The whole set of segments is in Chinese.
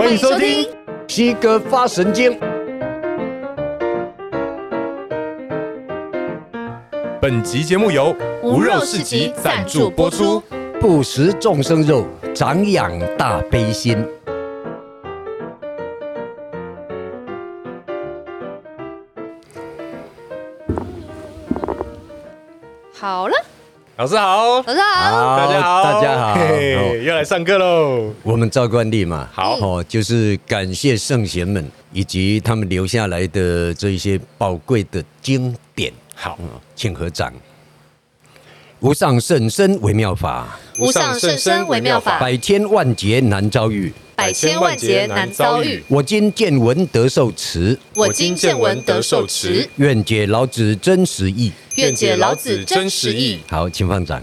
欢迎收听西哥发神经。本集节目由无肉市集赞助播出。不食众生肉，长养大悲心。老师好，老师好，大家好，大家好，又来上课喽。我们照惯例嘛，好。哦，就是感谢圣贤们以及他们留下来的这一些宝贵的经典。好，请合掌。无上甚深微妙法，无上甚深微妙法，百千万劫难遭遇，百千万劫难遭遇。我今见闻得受持，我今见闻得受持。愿解老子真实意，愿解老子真实意。好，请放掌。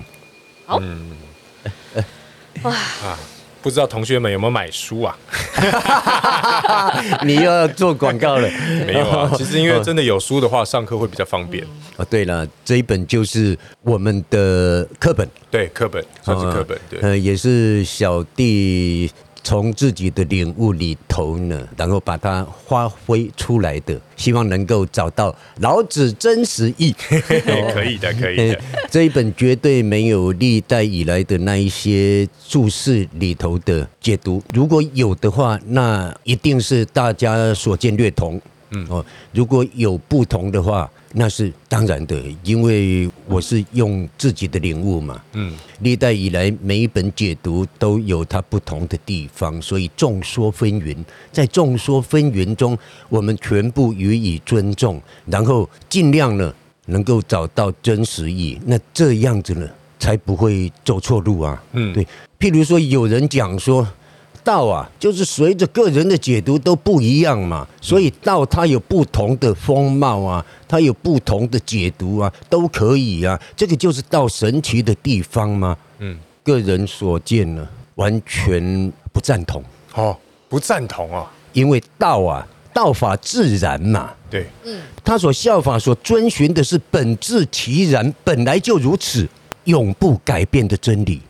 好，哇 啊！不知道同学们有没有买书啊？你又要做广告了？没有啊，其实因为真的有书的话，上课会比较方便。哦，对了，这一本就是我们的课本，对，课本算是课本，对，呃，也是小弟。从自己的领悟里头呢，然后把它发挥出来的，希望能够找到老子真实意。可以的，可以的。这一本绝对没有历代以来的那一些注释里头的解读，如果有的话，那一定是大家所见略同。嗯哦，如果有不同的话，那是当然的，因为我是用自己的领悟嘛。嗯，历代以来每一本解读都有它不同的地方，所以众说纷纭。在众说纷纭中，我们全部予以尊重，然后尽量呢能够找到真实意。那这样子呢，才不会走错路啊。嗯，对。譬如说，有人讲说。道啊，就是随着个人的解读都不一样嘛，所以道它有不同的风貌啊，它有不同的解读啊，都可以啊。这个就是道神奇的地方嘛？嗯，个人所见呢，完全不赞同。哦，不赞同啊，因为道啊，道法自然嘛。对，嗯，他所效法、所遵循的是本自其然，本来就如此，永不改变的真理。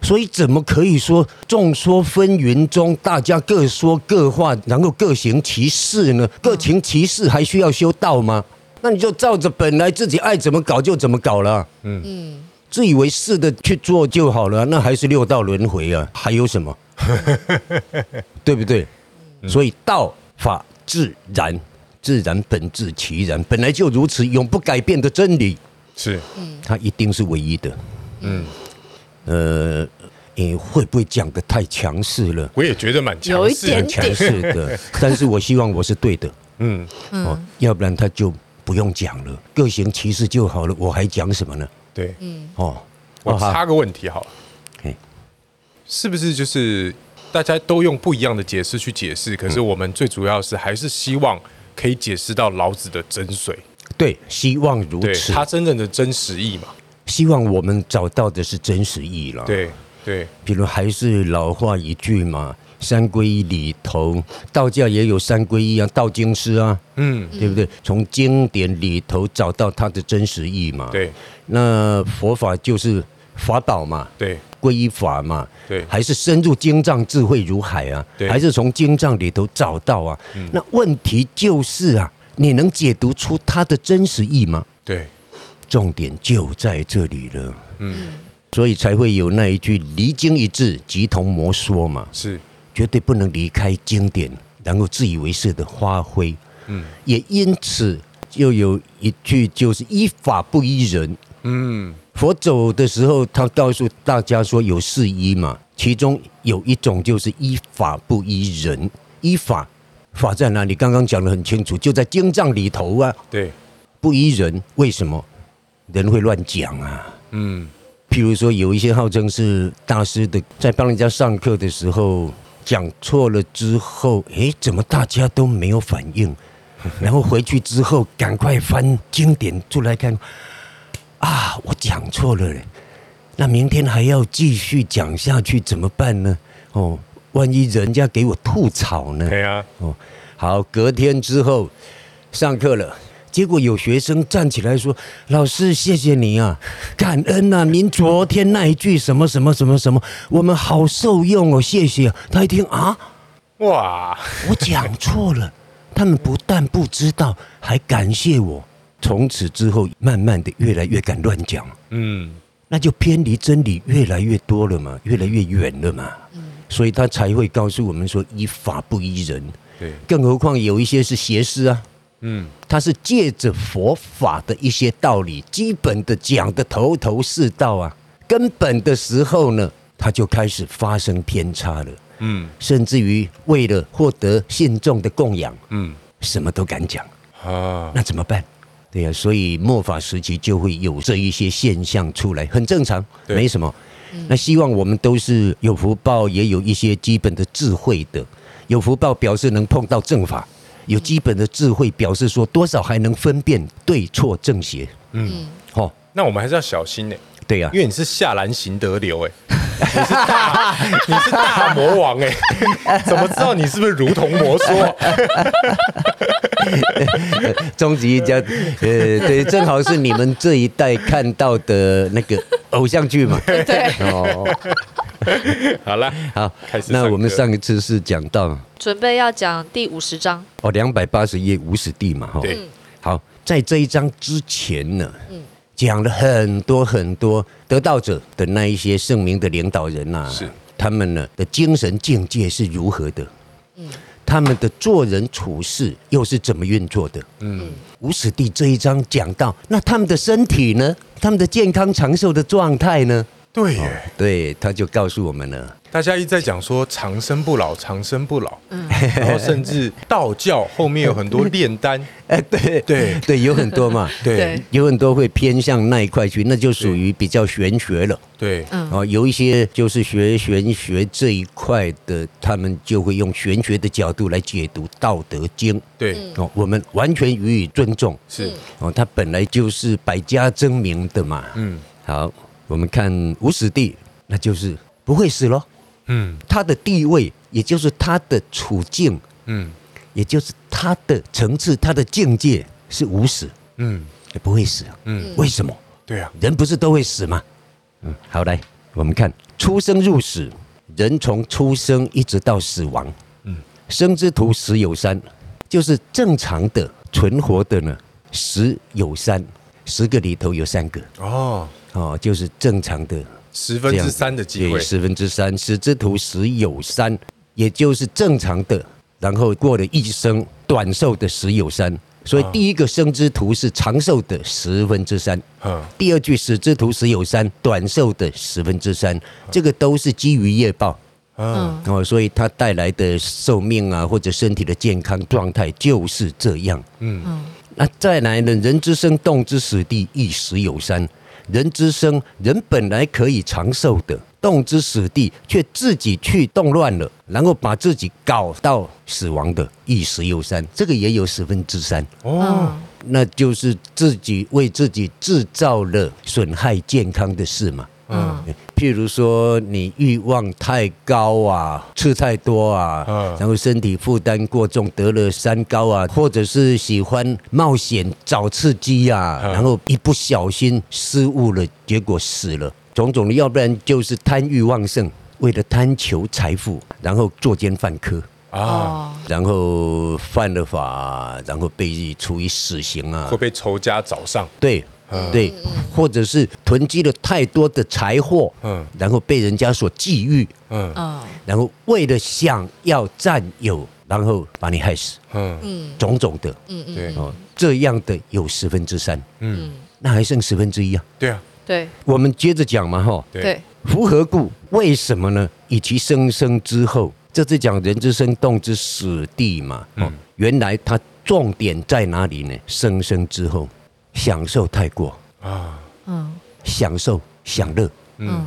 所以怎么可以说众说纷纭中，大家各说各话，然后各行其事呢？各行其事还需要修道吗？那你就照着本来自己爱怎么搞就怎么搞了。嗯嗯，自以为是的去做就好了，那还是六道轮回啊？还有什么？对不对？所以道法自然，自然本自其然，本来就如此，永不改变的真理。是，它一定是唯一的。嗯。呃，你会不会讲的太强势了？我也觉得蛮强势，有一点强势的。但是我希望我是对的，嗯，哦，要不然他就不用讲了，各行其事就好了，我还讲什么呢？对，嗯，哦，我插个问题好了，嘿，是不是就是大家都用不一样的解释去解释？可是我们最主要是还是希望可以解释到老子的真髓，对，希望如此，他真正的真实意嘛。希望我们找到的是真实意了。对对，比如还是老话一句嘛，三皈依里头，道教也有三皈依啊，道经师啊，嗯，对不对？从经典里头找到它的真实意嘛。对，那佛法就是法宝嘛。对，皈依法嘛。对，还是深入经藏，智慧如海啊。对，还是从经藏里头找到啊。那问题就是啊，你能解读出它的真实意吗？对。重点就在这里了，嗯，所以才会有那一句“离经一字，即同魔说”嘛，是。绝对不能离开经典，然后自以为是的发挥，嗯，也因此又有一句就是“依法不依人”，嗯，佛走的时候，他告诉大家说有四依嘛，其中有一种就是依法不依人，依法法在哪里？刚刚讲的很清楚，就在经藏里头啊，对，不依人，为什么？人会乱讲啊，嗯，譬如说有一些号称是大师的，在帮人家上课的时候讲错了之后，诶，怎么大家都没有反应？然后回去之后赶快翻经典出来看，啊，我讲错了嘞，那明天还要继续讲下去怎么办呢？哦，万一人家给我吐槽呢？对啊，哦，好，隔天之后上课了。结果有学生站起来说：“老师，谢谢你啊，感恩呐！您昨天那一句什么什么什么什么，我们好受用哦，谢谢。”他一听啊，哇，我讲错了，他们不但不知道，还感谢我。从此之后，慢慢的越来越敢乱讲，嗯，那就偏离真理越来越多了嘛，越来越远了嘛。所以他才会告诉我们说，依法不依人。对，更何况有一些是邪师啊，嗯，他是借着佛法的一些道理，基本的讲的头头是道啊，根本的时候呢，他就开始发生偏差了，嗯，甚至于为了获得信众的供养，嗯，什么都敢讲。啊，那怎么办？对呀、啊，所以末法时期就会有这一些现象出来，很正常，没什么。那希望我们都是有福报，也有一些基本的智慧的。有福报表示能碰到正法，有基本的智慧表示说多少还能分辨对错正邪。嗯，好，那我们还是要小心呢。对呀，因为你是下兰行得流哎，你是大 你是大魔王哎，怎么知道你是不是如同魔说？终极一家，呃，对，正好是你们这一代看到的那个 偶像剧嘛。对，哦，好了，好，开始。那我们上一次是讲到，准备要讲第五十章哦，两百八十页无始地嘛，哈。对。好，在这一章之前呢，嗯。讲了很多很多得道者的那一些圣明的领导人呐、啊，是他们呢的精神境界是如何的？嗯，他们的做人处事又是怎么运作的？嗯，无始地这一章讲到，那他们的身体呢？他们的健康长寿的状态呢？对对，他就告诉我们了。大家一直在讲说长生不老，长生不老，嗯，然后甚至道教后面有很多炼丹，哎，对对。对，有很多嘛，对，有很多会偏向那一块去，那就属于比较玄学了，对，嗯，哦，有一些就是学玄学这一块的，他们就会用玄学的角度来解读《道德经》，对，哦，我们完全予以尊重，是，哦，他本来就是百家争鸣的嘛，嗯，好，我们看无始地，那就是不会死喽。嗯，他的地位，也就是他的处境，嗯，也就是他的层次，他的境界是无死，嗯，也不会死，嗯，为什么？对啊，人不是都会死吗？嗯，好，来我们看。出生入死，人从出生一直到死亡，嗯，生之徒死有三，就是正常的存活的呢，死有三，十个里头有三个，哦，哦，就是正常的。十分之三的机会，十分之三，死之徒十有三，也就是正常的。然后过了一生短寿的十有三，所以第一个生之徒是长寿的十分之三。嗯，第二句死之徒十有三，短寿的十分之三，这个都是基于业报。嗯，哦，所以它带来的寿命啊，或者身体的健康状态就是这样。嗯，那再来呢？人之生，动之死地，亦死有三。人之生，人本来可以长寿的，动之死地，却自己去动乱了，然后把自己搞到死亡的，亦死有三，这个也有十分之三。哦，那就是自己为自己制造了损害健康的事嘛。嗯，譬如说你欲望太高啊，吃太多啊，然后身体负担过重，得了三高啊，或者是喜欢冒险找刺激啊，然后一不小心失误了，结果死了，种种的，要不然就是贪欲旺盛，为了贪求财富，然后作奸犯科。啊，然后犯了法，然后被处以死刑啊，会被仇家找上，对。对，或者是囤积了太多的财货，嗯，然后被人家所觊觎，嗯，然后为了想要占有，然后把你害死，嗯。嗯，种种的，嗯嗯，对。哦，这样的有十分之三，嗯，那还剩十分之一啊，对啊，对，我们接着讲嘛，哈，对，夫何故？为什么呢？以其生生之后，这是讲人之生，动之死地嘛，嗯，原来它重点在哪里呢？生生之后。享受太过啊，嗯，享受享乐，嗯，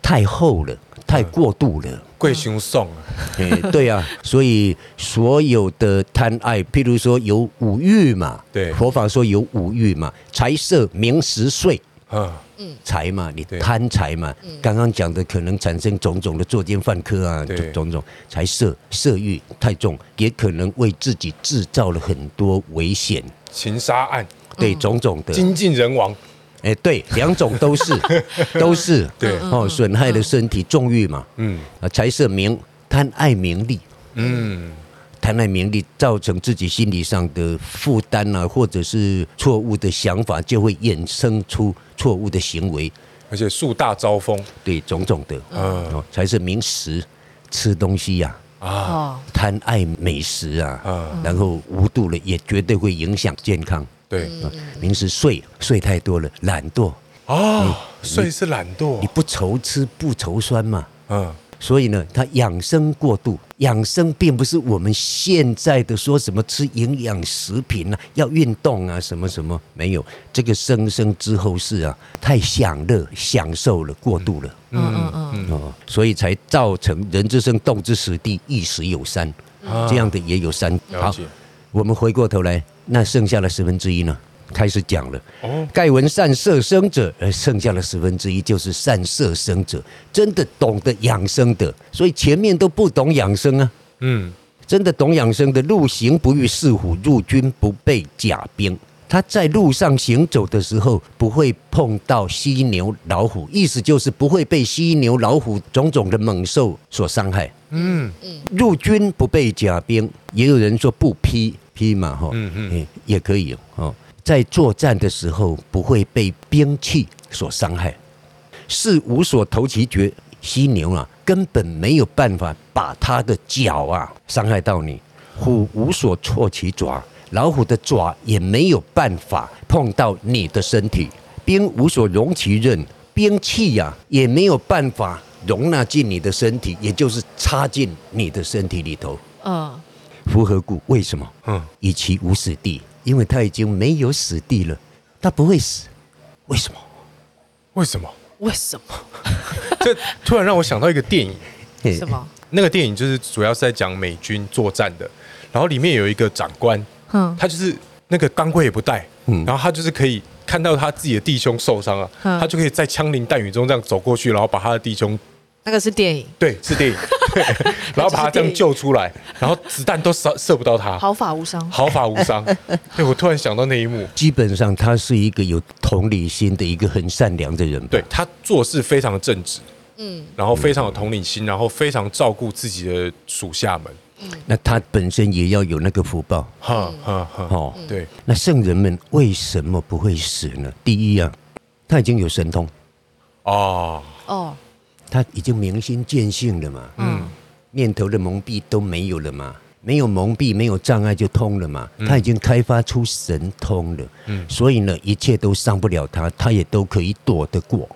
太厚了，太过度了，贵凶送啊，哎，对啊，所以所有的贪爱，譬如说有五欲嘛，对，佛法说有五欲嘛，财色名食睡，啊，嗯，财嘛，你贪财嘛，刚刚讲的可能产生种种的作奸犯科啊，种种。财色色欲太重，也可能为自己制造了很多危险，情杀案。对，种种的。精尽人亡，哎，对，两种都是，都是，对，哦，损害了身体，纵欲嘛，嗯，啊，财色名，贪爱名利，嗯，贪爱名利，造成自己心理上的负担啊，或者是错误的想法，就会衍生出错误的行为，而且树大招风，对种种的，嗯，才是名食，吃东西呀，啊，贪爱美食啊，然后无度了，也绝对会影响健康。对，名食睡睡太多了，懒惰。啊，睡是懒惰，你不愁吃不愁穿嘛，嗯。所以呢，他养生过度，养生并不是我们现在的说什么吃营养食品啊，要运动啊，什么什么没有，这个生生之后是啊，太享乐享受了，过度了，嗯嗯嗯，哦，所以才造成人之生，动之死地，一死有三，这样的也有三。好，我们回过头来，那剩下的十分之一呢？开始讲了，盖闻善摄生者，而剩下的十分之一就是善摄生者，真的懂得养生的，所以前面都不懂养生啊。嗯，真的懂养生的，路行不遇弑虎，入军不备甲兵。他在路上行走的时候，不会碰到犀牛、老虎，意思就是不会被犀牛、老虎种种的猛兽所伤害。嗯嗯，入军不备甲兵，也有人说不披披嘛，哈，嗯嗯，也可以哦。在作战的时候不会被兵器所伤害，是无所投其绝。犀牛啊，根本没有办法把它的脚啊伤害到你；虎无所措其爪，老虎的爪也没有办法碰到你的身体；兵无所容其刃，兵器呀也没有办法容纳进你的身体，也就是插进你的身体里头。嗯，夫何故？为什么？嗯，以其无死地。因为他已经没有死地了，他不会死，为什么？为什么？为什么？这突然让我想到一个电影，什么？那个电影就是主要是在讲美军作战的，然后里面有一个长官，嗯，他就是那个钢盔也不带，嗯，然后他就是可以看到他自己的弟兄受伤了，他就可以在枪林弹雨中这样走过去，然后把他的弟兄。那个是电影，对，是电影，对，然后把他这样救出来，然后子弹都射射不到他，毫发无伤，毫发无伤。对，我突然想到那一幕，基本上他是一个有同理心的一个很善良的人，对，他做事非常的正直，嗯，然后非常有同理心，然后非常照顾自己的属下们，嗯，那他本身也要有那个福报，哈哈哈，哦，对，那圣人们为什么不会死呢？第一啊，他已经有神通，哦，哦。他已经明心见性了嘛，嗯，念头的蒙蔽都没有了嘛，没有蒙蔽，没有障碍就通了嘛。他已经开发出神通了，嗯，所以呢，一切都伤不了他，他也都可以躲得过。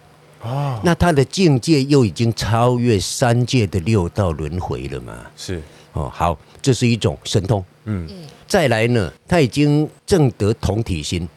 哦，那他的境界又已经超越三界的六道轮回了嘛？是，哦，好，这是一种神通，嗯，再来呢，他已经证得同体心，哦。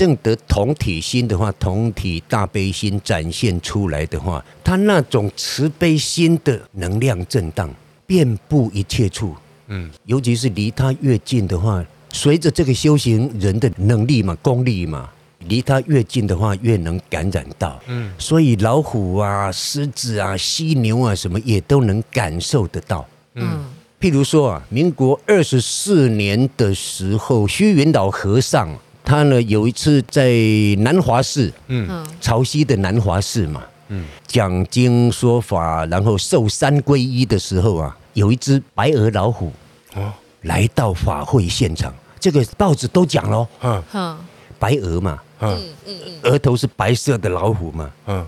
证得同体心的话，同体大悲心展现出来的话，他那种慈悲心的能量震荡，遍布一切处。嗯，尤其是离他越近的话，随着这个修行人的能力嘛、功力嘛，离他越近的话，越能感染到。嗯，所以老虎啊、狮子啊、犀牛啊什么也都能感受得到。嗯，譬如说啊，民国二十四年的时候，虚云老和尚。他呢，有一次在南华寺，嗯，潮汐的南华寺嘛，嗯，讲经说法，然后受三皈依的时候啊，有一只白额老虎，哦，来到法会现场，这个报纸都讲喽，嗯。嗯，白额嘛，嗯。嗯嗯，额头是白色的老虎嘛，嗯，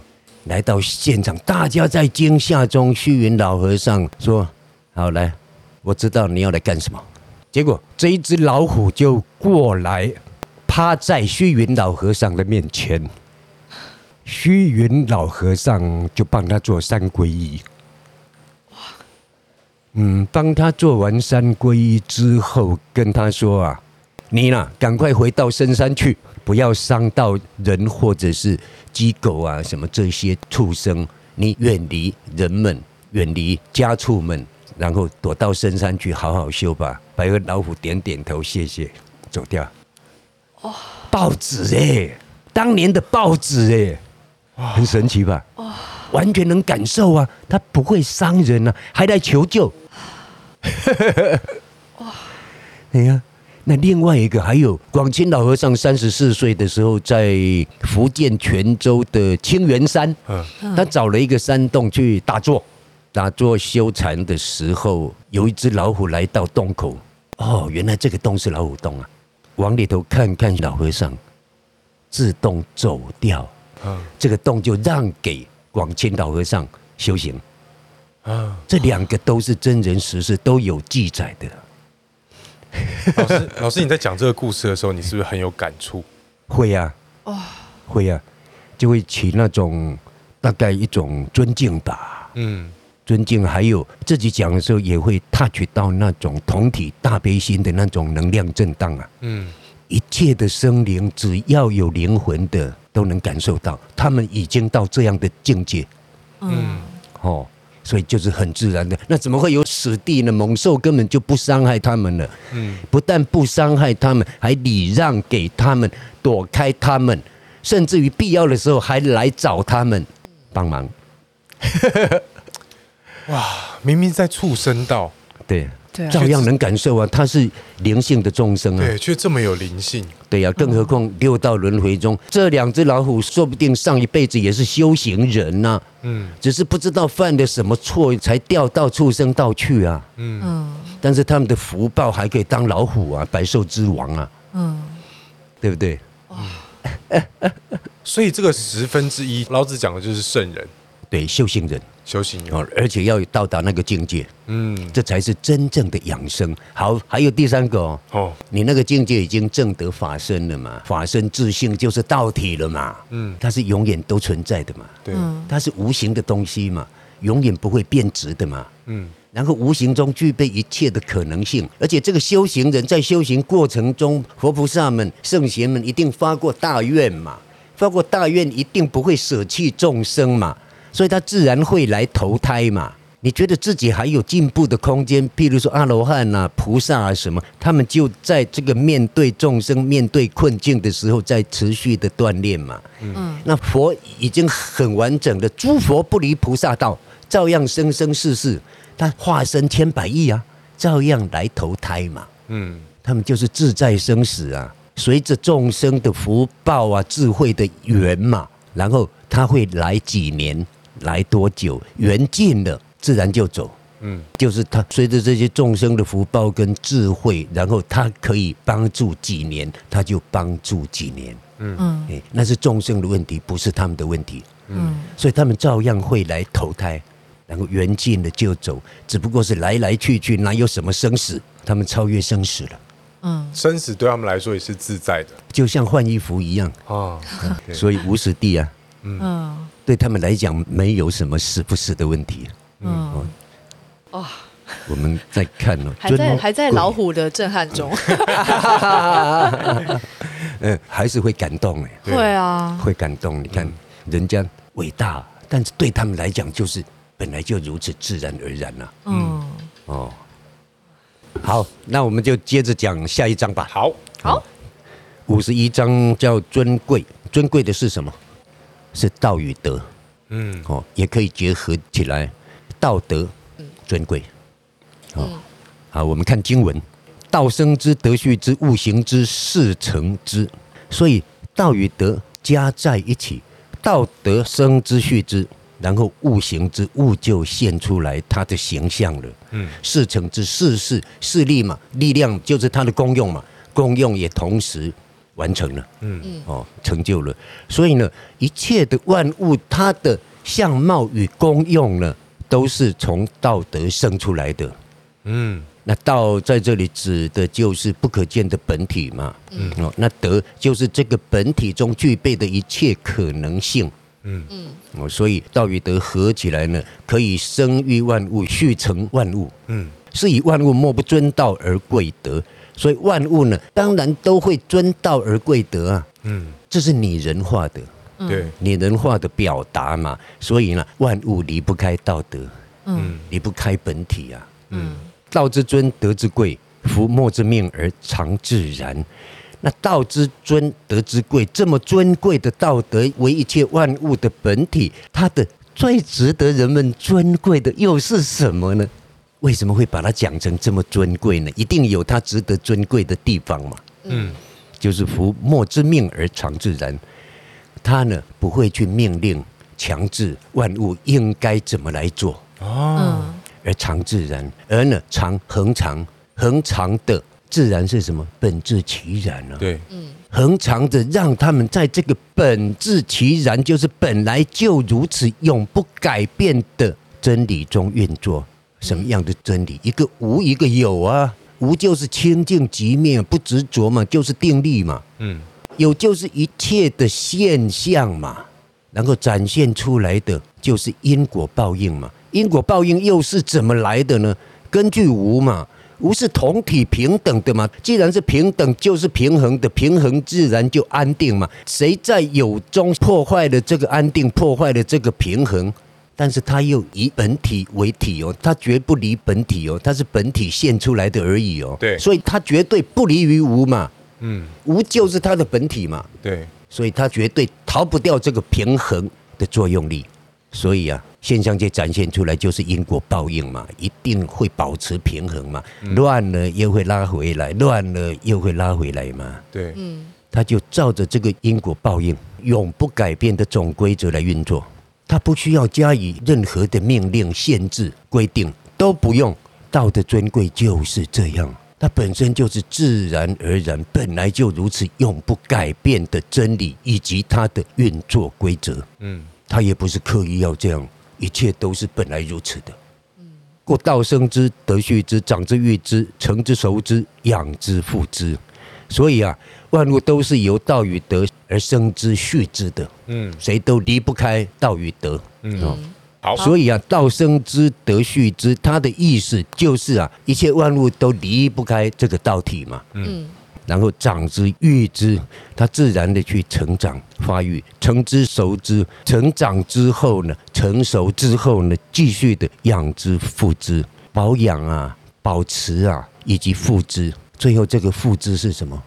来到现场，大家在惊吓中，虚云老和尚说：“好来，我知道你要来干什么。”结果这一只老虎就过来。趴在虚云老和尚的面前，虚云老和尚就帮他做三皈依。嗯，帮他做完三皈依之后，跟他说啊：“你呢，赶快回到深山去，不要伤到人或者是鸡狗啊，什么这些畜生。你远离人们，远离家畜们，然后躲到深山去，好好修吧。”白额老虎点点头，谢谢，走掉。哦，报纸哎，当年的报纸哎，很神奇吧？哦，完全能感受啊，他不会伤人啊，还来求救。哇，哎呀，那另外一个还有广清老和尚三十四岁的时候，在福建泉州的清源山，他找了一个山洞去打坐。打坐修禅的时候，有一只老虎来到洞口。哦，原来这个洞是老虎洞啊！往里头看看，老和尚自动走掉。嗯，这个洞就让给广钦老和尚修行。啊，这两个都是真人实事，都有记载的。老师，老师，你在讲这个故事的时候，你是不是很有感触？会呀，哦，会呀，就会起那种大概一种尊敬吧。嗯，尊敬，还有自己讲的时候也会 touch 到那种同体大悲心的那种能量震荡啊。嗯，一切的生灵，只要有灵魂的，都能感受到，他们已经到这样的境界。嗯，哦。所以就是很自然的，那怎么会有死地呢？猛兽根本就不伤害他们了，嗯，不但不伤害他们，还礼让给他们，躲开他们，甚至于必要的时候还来找他们帮忙。哇，明明在畜生道，对。照样能感受啊，他是灵性的众生啊，对，却这么有灵性，对呀、啊，更何况六道轮回中，这两只老虎说不定上一辈子也是修行人呐、啊，嗯，只是不知道犯了什么错，才掉到畜生道去啊，嗯，但是他们的福报还可以当老虎啊，百兽之王啊，嗯，对不对？哇，所以这个十分之一，老子讲的就是圣人，对，修行人。修行哦，而且要到达那个境界，嗯，这才是真正的养生。好，还有第三个哦，哦，你那个境界已经证得法身了嘛？法身自性就是道体了嘛？嗯，它是永远都存在的嘛？对，它是无形的东西嘛，永远不会变质的嘛？嗯，然后无形中具备一切的可能性，而且这个修行人在修行过程中，佛菩萨们、圣贤们一定发过大愿嘛？发过大愿，一定不会舍弃众生嘛？所以他自然会来投胎嘛？你觉得自己还有进步的空间？譬如说阿罗汉啊、菩萨啊什么，他们就在这个面对众生、面对困境的时候，在持续的锻炼嘛。嗯，那佛已经很完整的，诸佛不离菩萨道，照样生生世世，他化身千百亿啊，照样来投胎嘛。嗯，他们就是自在生死啊，随着众生的福报啊、智慧的缘嘛，然后他会来几年。来多久？缘尽了，自然就走。嗯，就是他随着这些众生的福报跟智慧，然后他可以帮助几年，他就帮助几年。嗯嗯，那是众生的问题，不是他们的问题。嗯，所以他们照样会来投胎，然后缘尽了就走，只不过是来来去去，哪有什么生死？他们超越生死了。嗯，生死对他们来说也是自在的，就像换衣服一样。哦，所以无死地啊。嗯。对他们来讲，没有什么是不是的问题。嗯，哦，我们在看哦，还在还在老虎的震撼中。嗯，还是会感动哎。会啊，会感动。你看，人家伟大，但是对他们来讲，就是本来就如此自然而然了。嗯，哦，好，那我们就接着讲下一章吧。好，好，五十一章叫尊贵，尊贵的是什么？是道与德，嗯，哦，也可以结合起来，道德尊贵，哦，好，我们看经文，道生之，德畜之，物行之，事成之，所以道与德加在一起，道德生之畜之，然后物行之，物就现出来它的形象了，嗯，事成之，事是势力嘛，力量就是它的功用嘛，功用也同时。完成了，嗯，哦，成就了，所以呢，一切的万物，它的相貌与功用呢，都是从道德生出来的，嗯，那道在这里指的就是不可见的本体嘛，嗯，哦，那德就是这个本体中具备的一切可能性，嗯。嗯，哦，所以道与德合起来呢，可以生育万物，续成万物，嗯，是以万物莫不尊道而贵德。所以万物呢，当然都会尊道而贵德啊。嗯，这是拟人化的，对，拟人化的表达嘛。所以呢，万物离不开道德，嗯，离不开本体啊。嗯，道之尊，德之贵，夫莫之命而常自然。那道之尊，德之贵，这么尊贵的道德为一切万物的本体，它的最值得人们尊贵的又是什么呢？为什么会把它讲成这么尊贵呢？一定有它值得尊贵的地方嘛。嗯，就是夫莫之命而常自然，他呢不会去命令、强制万物应该怎么来做。哦，而常自然，而呢常恒常，恒常的自然是什么？本质其然啊。对，嗯，恒常的让他们在这个本质其然，就是本来就如此永不改变的真理中运作。什么样的真理？一个无，一个有啊。无就是清净极灭，不执着嘛，就是定力嘛。嗯，有就是一切的现象嘛，然后展现出来的就是因果报应嘛。因果报应又是怎么来的呢？根据无嘛，无是同体平等的嘛。既然是平等，就是平衡的，平衡自然就安定嘛。谁在有中破坏了这个安定，破坏了这个平衡？但是它又以本体为体哦，它绝不离本体哦，它是本体现出来的而已哦。对，所以它绝对不离于无嘛。嗯，无就是它的本体嘛。对，所以它绝对逃不掉这个平衡的作用力。所以啊，现象界展现出来就是因果报应嘛，一定会保持平衡嘛。乱了又会拉回来，乱了又会拉回来嘛。对，嗯，它就照着这个因果报应永不改变的总规则来运作。他不需要加以任何的命令、限制、规定，都不用。道的尊贵就是这样，它本身就是自然而然，本来就如此，永不改变的真理以及它的运作规则。嗯，他也不是刻意要这样，一切都是本来如此的。嗯，故道生之，德畜之，长之育之，成之熟之，养之覆之。所以啊，万物都是由道与德而生之、续之的。嗯，谁都离不开道与德。嗯，好。所以啊，道生之，德畜之，它的意思就是啊，一切万物都离不开这个道体嘛。嗯，然后长之、育之，它自然的去成长、发育，成之熟之，成长之后呢，成熟之后呢，继续的养之、复之，保养啊，保持啊，以及复之。最后这个复之是什么？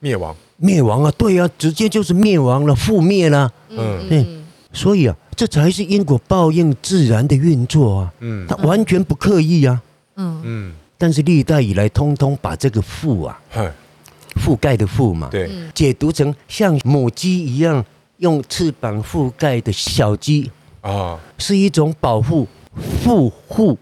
灭亡。灭亡啊，对啊，直接就是灭亡了，覆灭了。嗯，对。所以啊，这才是因果报应自然的运作啊。嗯，它完全不刻意啊。嗯嗯。但是历代以来，通通把这个覆啊，覆盖的覆嘛，对，解读成像母鸡一样用翅膀覆盖的小鸡啊，是一种保护、护护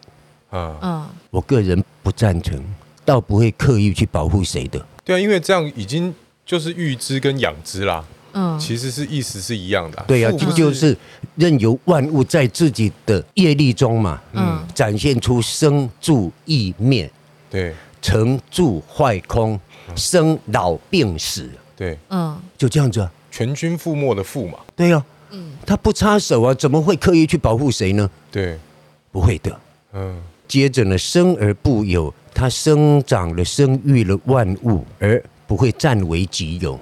啊。嗯，我个人不赞成。倒不会刻意去保护谁的，对啊，因为这样已经就是预知跟养殖啦，嗯，其实是意思是一样的，对呀，这就是任由万物在自己的业力中嘛，嗯，展现出生住意灭，对，成住坏空，生老病死，对，嗯，就这样子啊，全军覆没的覆嘛，对呀，嗯，他不插手啊，怎么会刻意去保护谁呢？对，不会的，嗯，接着呢，生而不有。它生长了、生育了万物，而不会占为己有。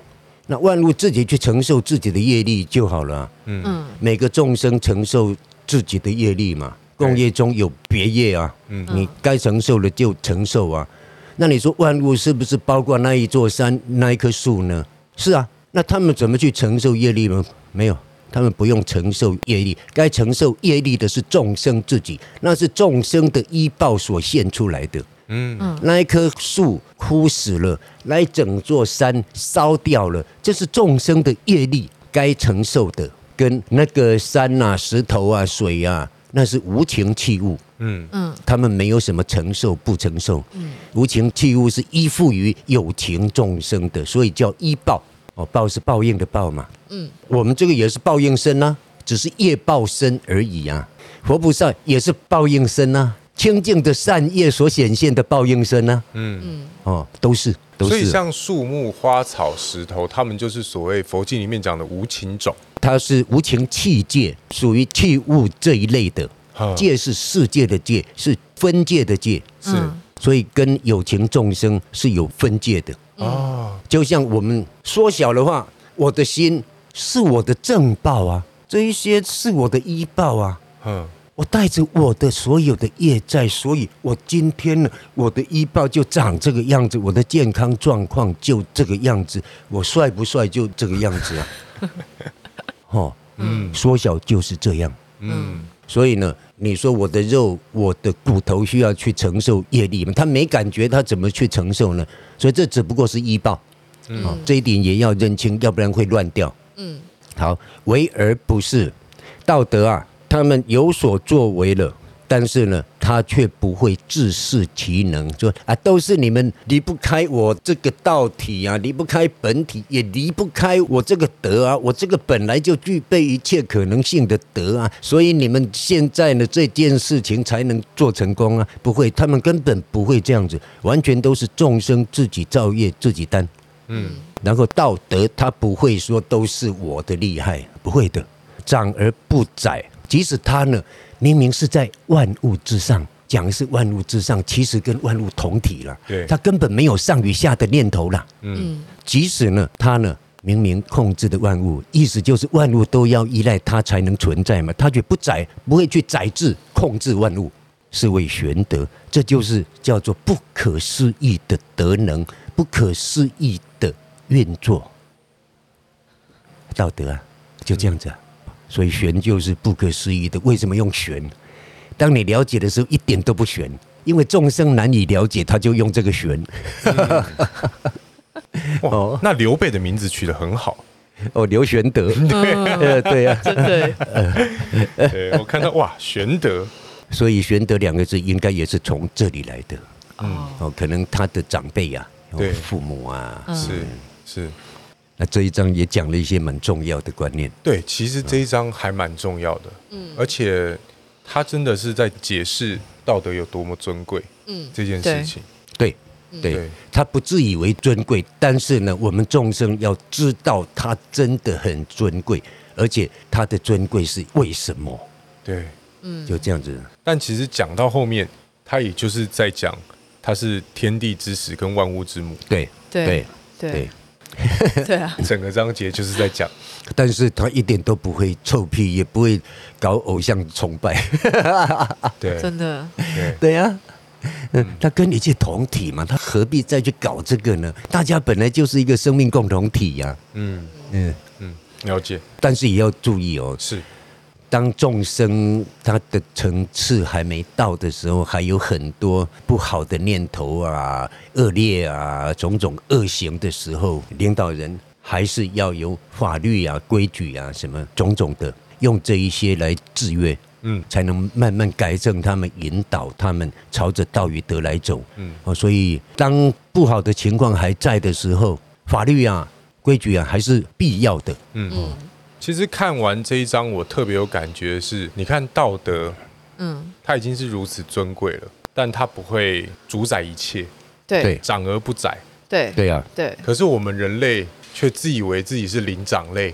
那万物自己去承受自己的业力就好了。嗯，每个众生承受自己的业力嘛。共业中有别业啊。嗯，你该承受的就承受啊。那你说万物是不是包括那一座山、那一棵树呢？是啊。那他们怎么去承受业力呢？没有，他们不用承受业力。该承受业力的是众生自己，那是众生的依报所现出来的。嗯，那一棵树枯死了，那一整座山烧掉了，这是众生的业力该承受的，跟那个山啊、石头啊、水啊，那是无情器物。嗯嗯，他们没有什么承受不承受。嗯，无情器物是依附于有情众生的，所以叫依报。哦，报是报应的报嘛。嗯，我们这个也是报应身啊，只是业报身而已啊。佛菩萨也是报应身啊。清净的善业所显现的报应身呢？嗯嗯，哦，都是都是。所以像树木、花草、石头，他们就是所谓佛经里面讲的无情种。它是无情器界，属于器物这一类的。界是世界的界，是分界的界。是，所以跟有情众生是有分界的。哦，就像我们缩小的话，我的心是我的正报啊，这一些是我的依报啊。嗯。我带着我的所有的业债，所以我今天呢，我的医报就长这个样子，我的健康状况就这个样子，我帅不帅就这个样子啊。哦，嗯，缩小就是这样，嗯，所以呢，你说我的肉、我的骨头需要去承受业力吗？他没感觉，他怎么去承受呢？所以这只不过是医报，嗯，这一点也要认清，要不然会乱掉。嗯，好，为而不是道德啊。他们有所作为了，但是呢，他却不会自恃其能，说啊，都是你们离不开我这个道体啊，离不开本体，也离不开我这个德啊，我这个本来就具备一切可能性的德啊，所以你们现在呢这件事情才能做成功啊，不会，他们根本不会这样子，完全都是众生自己造业自己担，嗯，然后道德他不会说都是我的厉害，不会的。长而不宰，即使他呢，明明是在万物之上，讲的是万物之上，其实跟万物同体了。对，他根本没有上与下的念头了。嗯，即使呢，他呢，明明控制的万物，意思就是万物都要依赖他才能存在嘛，他却不宰，不会去宰制、控制万物，是谓玄德。这就是叫做不可思议的德能，不可思议的运作。道德啊，就这样子啊。所以玄就是不可思议的。为什么用玄？当你了解的时候，一点都不玄，因为众生难以了解，他就用这个玄。哦，那刘备的名字取得很好哦，刘玄德。对对呀，真的。对，我看到哇，玄德。所以玄德两个字应该也是从这里来的。嗯，哦，可能他的长辈呀，对，父母啊，是是。那这一章也讲了一些蛮重要的观念。对，其实这一章还蛮重要的。嗯，而且他真的是在解释道德有多么尊贵。嗯，这件事情。对对，他不自以为尊贵，但是呢，我们众生要知道他真的很尊贵，而且他的尊贵是为什么？对，嗯，就这样子。但其实讲到后面，他也就是在讲他是天地之始跟万物之母。对对对。对啊，整个章节就是在讲，但是他一点都不会臭屁，也不会搞偶像崇拜，对，真的，对。对呀，嗯，他跟你是同体嘛，他何必再去搞这个呢？大家本来就是一个生命共同体呀，嗯。嗯。嗯，了解，但是也要注意哦，是。当众生他的层次还没到的时候，还有很多不好的念头啊、恶劣啊、种种恶行的时候，领导人还是要有法律啊、规矩啊什么种种的，用这一些来制约，嗯，才能慢慢改正他们，引导他们朝着道与德来走，嗯，哦，所以当不好的情况还在的时候，法律啊、规矩啊还是必要的，嗯。其实看完这一章，我特别有感觉的是，你看道德，嗯，它已经是如此尊贵了，但它不会主宰一切，对，长而不宰，对，对啊，对。可是我们人类却自以为自己是灵长类，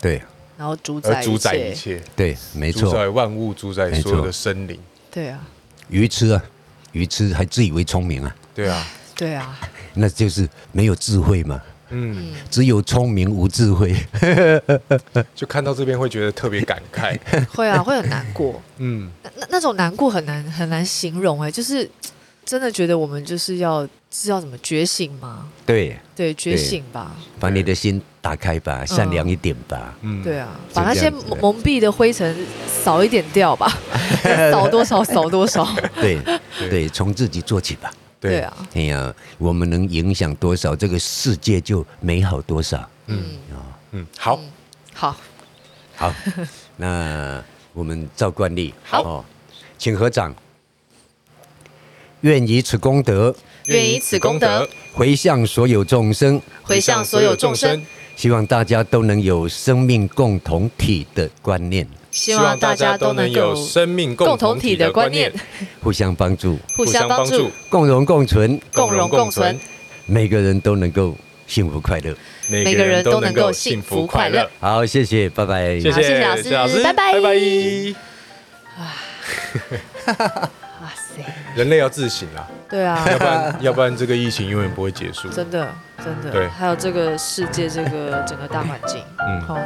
对，然后主宰主宰一切，对，没错，主宰万物，主宰所有的生灵，对啊，愚痴啊，愚痴还自以为聪明啊，对啊，对啊，那就是没有智慧嘛。嗯，只有聪明无智慧，就看到这边会觉得特别感慨，会啊，会很难过。嗯，那那种难过很难很难形容哎，就是真的觉得我们就是要知道怎么觉醒吗？对。对，觉醒吧，把你的心打开吧，善良一点吧。嗯，对啊，把那些蒙蔽的灰尘扫一点掉吧，扫多少扫多少。对对，从自己做起吧。对啊，哎呀，我们能影响多少，这个世界就美好多少。嗯。啊，嗯，好，好，好，那我们照惯例，好，请合掌。愿以此功德，愿以此功德。回向所有众生，回向所有众生。希望大家都能有生命共同体的观念。希望大家都能有生命共同体的观念，互相帮助，互相帮助，共荣共存，共荣共存，每个人都能够幸福快乐，每个人都能够幸福快乐。好，谢谢，拜拜，谢谢老师，拜拜，拜拜。哇塞，人类要自省啊！对啊，要不然要不然这个疫情永远不会结束。真的，真的。对，还有这个世界，这个整个大环境，嗯，好。